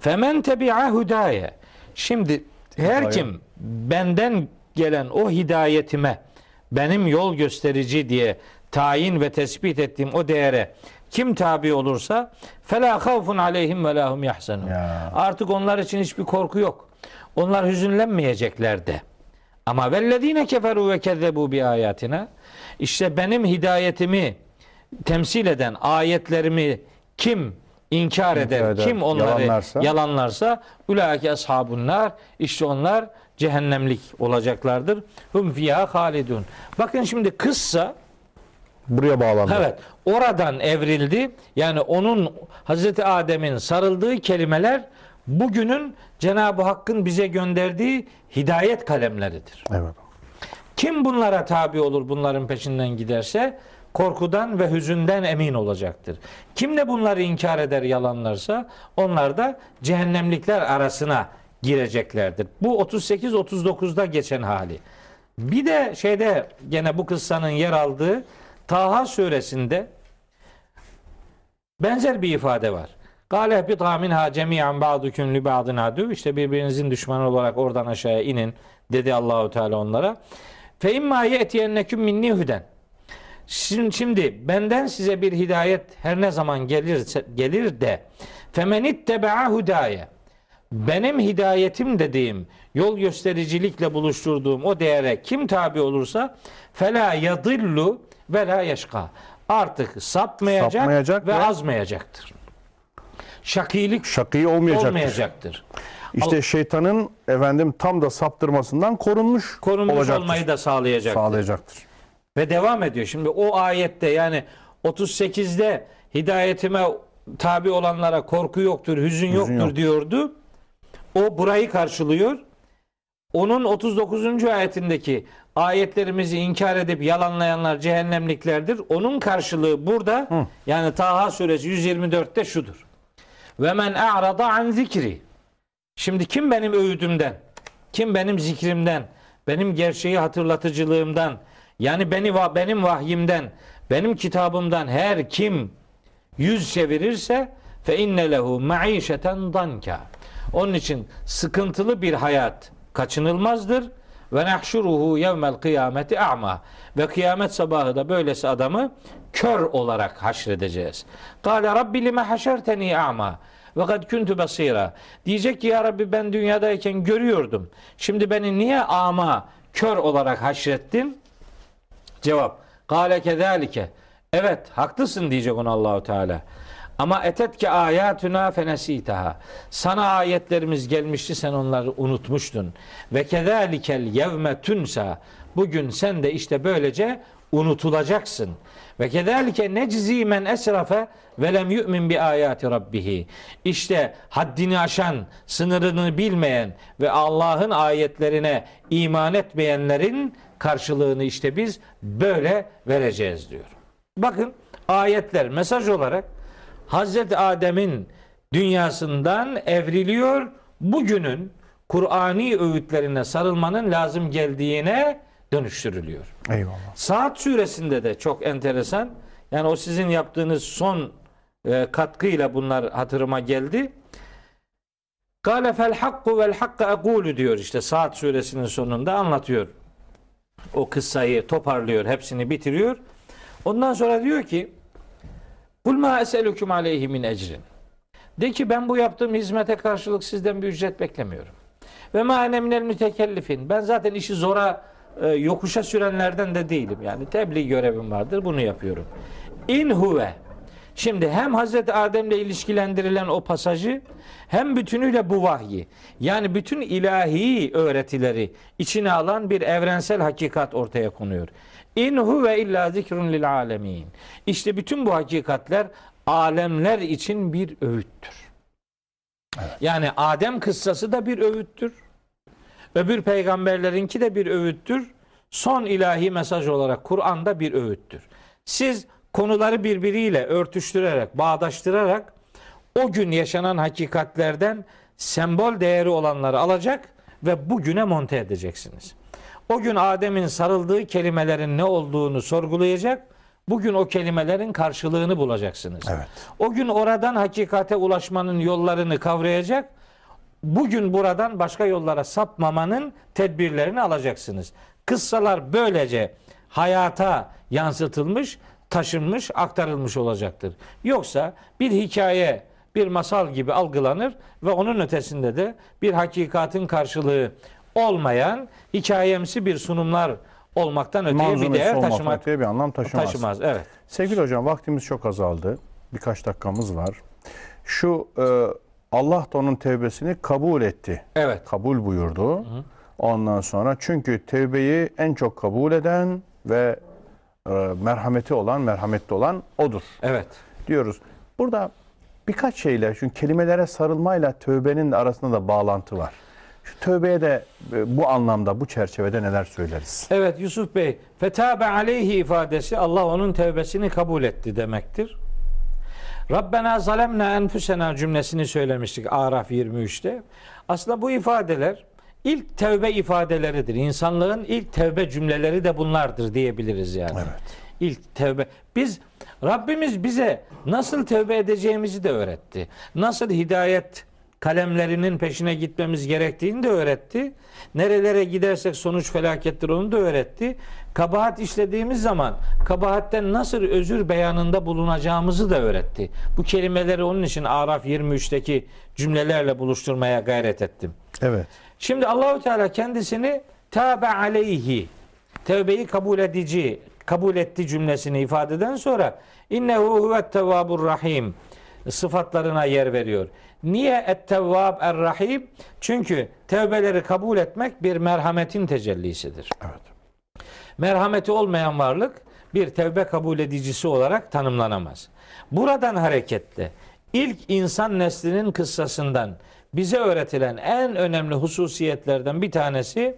Femen tebi'a hudaye. Şimdi her kim benden gelen o hidayetime benim yol gösterici diye tayin ve tespit ettiğim o değere kim tabi olursa fela havfun aleyhim ve lahum yahzanun. Ya. Artık onlar için hiçbir korku yok. Onlar hüzünlenmeyecekler de. Ama vellezine keferu ve kezzebu bi ayatina işte benim hidayetimi temsil eden ayetlerimi kim inkar eder, eder, kim onları yalanlarsa? yalanlarsa ulaike ashabun nar işte onlar cehennemlik olacaklardır. Hum fiha halidun. Bakın şimdi kıssa Buraya bağlandı. Evet. Oradan evrildi. Yani onun Hazreti Adem'in sarıldığı kelimeler bugünün Cenab-ı Hakk'ın bize gönderdiği hidayet kalemleridir. Evet. Kim bunlara tabi olur bunların peşinden giderse korkudan ve hüzünden emin olacaktır. Kim de bunları inkar eder yalanlarsa onlar da cehennemlikler arasına gireceklerdir. Bu 38-39'da geçen hali. Bir de şeyde gene bu kıssanın yer aldığı Taha suresinde benzer bir ifade var. Gale bi minha cemi'an ba'dukum li ba'din adu. İşte birbirinizin düşmanı olarak oradan aşağıya inin dedi Allahu Teala onlara. Fe imma ye'tiyenneküm minni huden. Şimdi, şimdi benden size bir hidayet her ne zaman gelirse gelir de femen itteba'a hudaye benim hidayetim dediğim yol göstericilikle buluşturduğum o değere kim tabi olursa fela yadillu ve la yeşka artık sapmayacak, Sapmayacak ve, ve- azmayacaktır. Şakilik Şakî olmayacaktır. olmayacaktır. İşte şeytanın efendim tam da saptırmasından korunmuş, Korunmuş olacaktır. olmayı da sağlayacaktır. sağlayacaktır. Ve devam ediyor. Şimdi o ayette yani 38'de hidayetime tabi olanlara korku yoktur, hüzün, yoktur yok. diyordu. O burayı karşılıyor. Onun 39. ayetindeki ayetlerimizi inkar edip yalanlayanlar cehennemliklerdir. Onun karşılığı burada yani Taha suresi 124'te şudur. Ve men a'rada an zikri. Şimdi kim benim öğüdümden, kim benim zikrimden, benim gerçeği hatırlatıcılığımdan, yani beni benim vahyimden, benim kitabımdan her kim yüz çevirirse fe inne lehu maişeten danka. Onun için sıkıntılı bir hayat kaçınılmazdır. Ve nahşuruhu yevmel kıyameti a'ma. Ve kıyamet sabahı da böylesi adamı kör olarak haşredeceğiz. Kale Rabbi lime haşerteni a'ma. Ve kad kuntu basira. Diyecek ki ya Rabbi ben dünyadayken görüyordum. Şimdi beni niye ama kör olarak haşrettin? Cevap. Kale kezalike. Evet haklısın diyecek ona Allahu Teala. Ama etetke ayatuna fenesitaha. Sana ayetlerimiz gelmişti sen onları unutmuştun. Ve kezalikel yevme tunsa. Bugün sen de işte böylece unutulacaksın. Ve kezalike neczi men esrafe ve lem yu'min bi ayati rabbih. İşte haddini aşan, sınırını bilmeyen ve Allah'ın ayetlerine iman etmeyenlerin karşılığını işte biz böyle vereceğiz diyor. Bakın ayetler mesaj olarak Hazreti Adem'in dünyasından evriliyor. Bugünün Kur'ani öğütlerine sarılmanın lazım geldiğine dönüştürülüyor. Eyvallah. Saat suresinde de çok enteresan. Yani o sizin yaptığınız son e, katkıyla bunlar hatırıma geldi. Kale fel hakku vel hakka ekulu diyor işte Saat suresinin sonunda anlatıyor. O kıssayı toparlıyor, hepsini bitiriyor. Ondan sonra diyor ki Kul ma eselüküm aleyhi min ecrin. De ki ben bu yaptığım hizmete karşılık sizden bir ücret beklemiyorum. Ve ma ene minel mütekellifin. Ben zaten işi zora e, yokuşa sürenlerden de değilim. Yani tebliğ görevim vardır. Bunu yapıyorum. İn huve. Şimdi hem Hazreti Adem'le ilişkilendirilen o pasajı hem bütünüyle bu vahyi yani bütün ilahi öğretileri içine alan bir evrensel hakikat ortaya konuyor. İn huve illa zikrun lil alemin. İşte bütün bu hakikatler alemler için bir öğüttür. Yani Adem kıssası da bir öğüttür. Öbür peygamberlerinki de bir öğüttür. Son ilahi mesaj olarak Kur'an'da bir öğüttür. Siz konuları birbiriyle örtüştürerek, bağdaştırarak o gün yaşanan hakikatlerden sembol değeri olanları alacak ve bugüne monte edeceksiniz. O gün Adem'in sarıldığı kelimelerin ne olduğunu sorgulayacak. Bugün o kelimelerin karşılığını bulacaksınız. Evet. O gün oradan hakikate ulaşmanın yollarını kavrayacak. Bugün buradan başka yollara sapmamanın tedbirlerini alacaksınız. Kıssalar böylece hayata yansıtılmış, taşınmış, aktarılmış olacaktır. Yoksa bir hikaye, bir masal gibi algılanır ve onun ötesinde de bir hakikatin karşılığı olmayan hikayemsi bir sunumlar olmaktan öteye bir Manzumesi değer olmaktan taşımak öteye bir anlam taşımaz. taşımaz. Evet. Sevgili hocam vaktimiz çok azaldı. Birkaç dakikamız var. Şu e, Allah da onun tevbesini kabul etti. Evet. Kabul buyurdu. Ondan sonra çünkü tevbeyi en çok kabul eden ve e, merhameti olan, merhametli olan odur Evet. diyoruz. Burada birkaç şeyle, çünkü kelimelere sarılmayla tövbenin arasında da bağlantı var. Şu tövbeye de e, bu anlamda, bu çerçevede neler söyleriz? Evet Yusuf Bey, fetabe aleyhi ifadesi Allah onun tevbesini kabul etti demektir. Rabbena zalemna enfusena cümlesini söylemiştik Araf 23'te. Aslında bu ifadeler ilk tevbe ifadeleridir. İnsanlığın ilk tevbe cümleleri de bunlardır diyebiliriz yani. Evet. İlk tevbe. Biz Rabbimiz bize nasıl tevbe edeceğimizi de öğretti. Nasıl hidayet kalemlerinin peşine gitmemiz gerektiğini de öğretti. Nerelere gidersek sonuç felakettir onu da öğretti. Kabahat işlediğimiz zaman kabahatten nasıl özür beyanında bulunacağımızı da öğretti. Bu kelimeleri onun için Araf 23'teki cümlelerle buluşturmaya gayret ettim. Evet. Şimdi Allahu Teala kendisini tabe aleyhi tevbeyi kabul edici kabul etti cümlesini ifadeden sonra innehu huvet tevvabur rahim sıfatlarına yer veriyor. Niye et-tevvab er-rahim? Çünkü tevbeleri kabul etmek bir merhametin tecellisidir. Evet. Merhameti olmayan varlık bir tevbe kabul edicisi olarak tanımlanamaz. Buradan hareketle ilk insan neslinin kıssasından bize öğretilen en önemli hususiyetlerden bir tanesi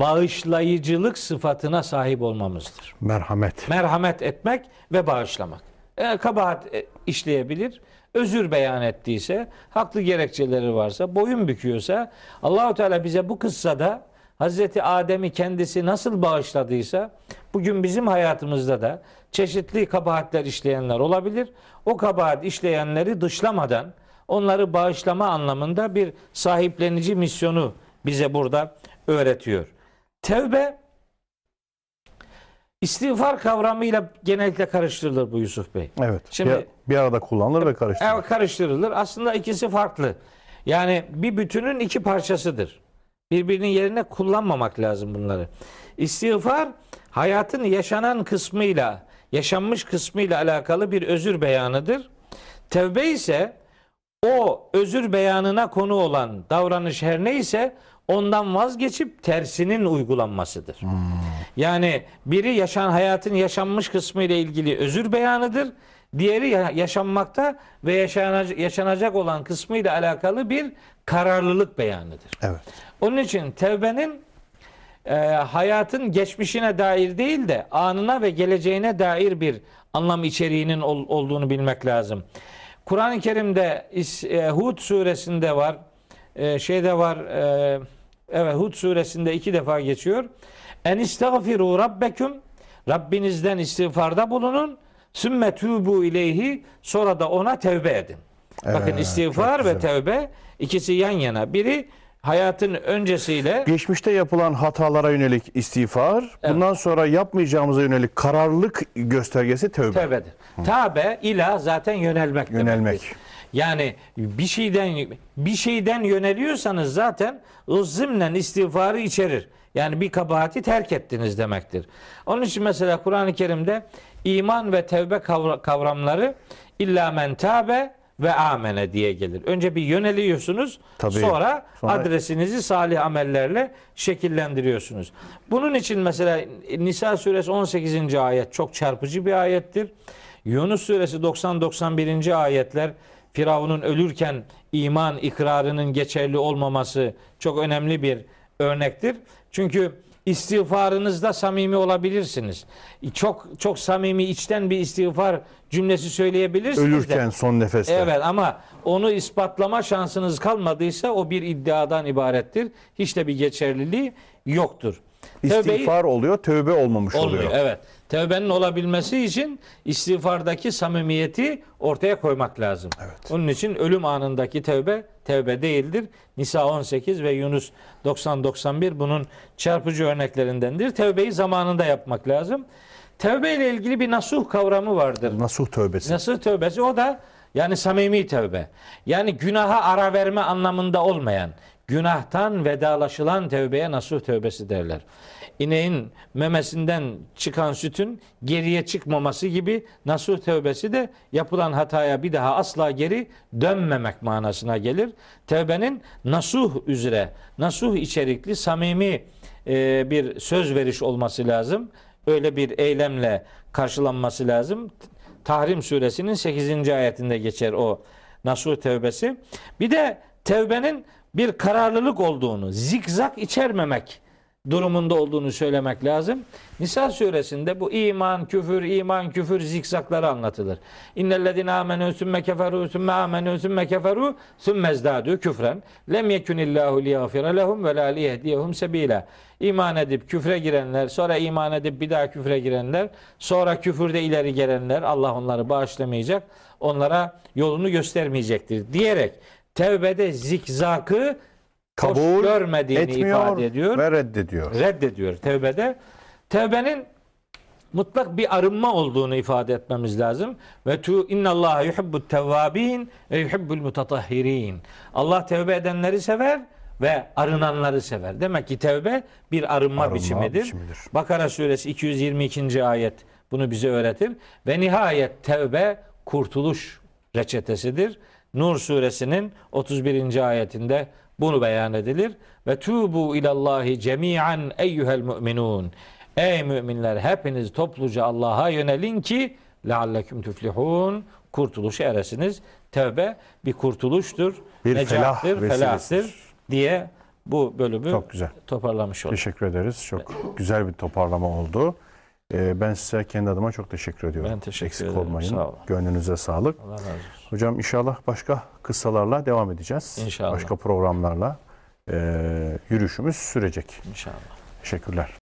bağışlayıcılık sıfatına sahip olmamızdır. Merhamet. Merhamet etmek ve bağışlamak. E, kabahat işleyebilir, özür beyan ettiyse, haklı gerekçeleri varsa, boyun büküyorsa Allahu Teala bize bu kıssada Hazreti Adem'i kendisi nasıl bağışladıysa bugün bizim hayatımızda da çeşitli kabahatler işleyenler olabilir. O kabahat işleyenleri dışlamadan onları bağışlama anlamında bir sahiplenici misyonu bize burada öğretiyor. Tevbe istiğfar kavramıyla genellikle karıştırılır bu Yusuf Bey. Evet. Şimdi- bir, bir arada kullanılır ve karıştırılır. Evet karıştırılır. Aslında ikisi farklı. Yani bir bütünün iki parçasıdır. Birbirinin yerine kullanmamak lazım bunları. İstiğfar hayatın yaşanan kısmıyla, yaşanmış kısmıyla alakalı bir özür beyanıdır. Tevbe ise o özür beyanına konu olan davranış her neyse ondan vazgeçip tersinin uygulanmasıdır. Yani biri yaşan hayatın yaşanmış kısmı ile ilgili özür beyanıdır. Diğeri ya- yaşanmakta ve yaşanacak, yaşanacak olan kısmı ile alakalı bir kararlılık beyanıdır. Evet. Onun için tevbenin e, hayatın geçmişine dair değil de anına ve geleceğine dair bir anlam içeriğinin ol- olduğunu bilmek lazım. Kur'an-ı Kerim'de e, Hud suresinde var, e, şeyde var, e, evet Hud suresinde iki defa geçiyor. En istagfiru rabbeküm Rabbinizden istiğfarda bulunun. Sümme tubu ileyhi sonra da ona tevbe edin. Bakın Evet, istiğfar ve tevbe ikisi yan yana. Biri hayatın öncesiyle Geçmişte yapılan hatalara yönelik istiğfar, bundan sonra yapmayacağımıza yönelik kararlılık göstergesi tövbe. tevbedir. Tabe ila zaten yönelmek Yönelmek. demektir. Yani bir şeyden bir şeyden yöneliyorsanız zaten zımnen istiğfarı içerir. Yani bir kabahati terk ettiniz demektir. Onun için mesela Kur'an-ı Kerim'de iman ve tevbe kavra- kavramları illa men tabe ve amene diye gelir. Önce bir yöneliyorsunuz Tabii. sonra, Sonra- adresinizi salih amellerle şekillendiriyorsunuz. Bunun için mesela Nisa suresi 18. ayet çok çarpıcı bir ayettir. Yunus suresi 90-91. ayetler Firavun'un ölürken iman ikrarının geçerli olmaması çok önemli bir örnektir. Çünkü istiğfarınızda samimi olabilirsiniz. Çok çok samimi içten bir istiğfar cümlesi söyleyebilirsiniz de. Ölürken son nefeste. Evet ama onu ispatlama şansınız kalmadıysa o bir iddiadan ibarettir. Hiç de bir geçerliliği yoktur. İstiğfar oluyor, tövbe olmamış olmuyor. oluyor. Evet. Tevbenin olabilmesi için istiğfardaki samimiyeti ortaya koymak lazım. Evet. Onun için ölüm anındaki tevbe tevbe değildir. Nisa 18 ve Yunus 90-91 bunun çarpıcı örneklerindendir. Tevbeyi zamanında yapmak lazım. Tevbe ile ilgili bir nasuh kavramı vardır. Nasuh tövbesi. Nasıl tövbesi? O da yani samimi tövbe. Yani günaha ara verme anlamında olmayan, günahtan vedalaşılan tövbeye nasuh tövbesi derler. İneğin memesinden çıkan sütün geriye çıkmaması gibi nasuh tövbesi de yapılan hataya bir daha asla geri dönmemek manasına gelir. Tövbenin nasuh üzere, nasuh içerikli, samimi e, bir söz veriş olması lazım. Öyle bir eylemle karşılanması lazım. Tahrim suresinin 8. ayetinde geçer o Nasuh tevbesi. Bir de tevbenin bir kararlılık olduğunu, zikzak içermemek durumunda olduğunu söylemek lazım. Nisa suresinde bu iman, küfür, iman, küfür zikzakları anlatılır. İnnellezine amenü sümme keferu sümme amenü sümme keferu sümme zdadu küfren. Lem yekunillahu liyagfire lehum ve la liyehdiyehum sebila. İman edip küfre girenler, sonra iman edip bir daha küfre girenler, sonra küfürde ileri gelenler Allah onları bağışlamayacak, onlara yolunu göstermeyecektir diyerek tevbede zikzakı Kabul görmediğini etmiyor ifade ediyor ve reddediyor. reddediyor tevbede. Tevbenin mutlak bir arınma olduğunu ifade etmemiz lazım. Ve tu innallaha yuhibbut tevvabin ve yuhibbul mutatahhirin. Allah tevbe edenleri sever ve arınanları sever. Demek ki tevbe bir arınma, Arınma biçimidir. biçimidir. Bakara suresi 222. ayet bunu bize öğretir. Ve nihayet tevbe kurtuluş reçetesidir. Nur suresinin 31. ayetinde bunu beyan edilir. Ve tubu ilallahi cemi'an eyyuhel müminun. Ey müminler hepiniz topluca Allah'a yönelin ki lealleküm tuflihun kurtuluşa eresiniz. Tevbe bir kurtuluştur, Bir necattır, felah felahtır diye bu bölümü Çok güzel. toparlamış olduk. Teşekkür ederiz. Çok güzel bir toparlama oldu. Ee, ben size kendi adıma çok teşekkür ediyorum. Ben teşekkür Eksik ederim. olmayın. Sağ olun. Gönlünüze sağlık. Allah razı olsun. Hocam inşallah başka kıssalarla devam edeceğiz. İnşallah. Başka programlarla e, yürüyüşümüz sürecek. İnşallah. Teşekkürler.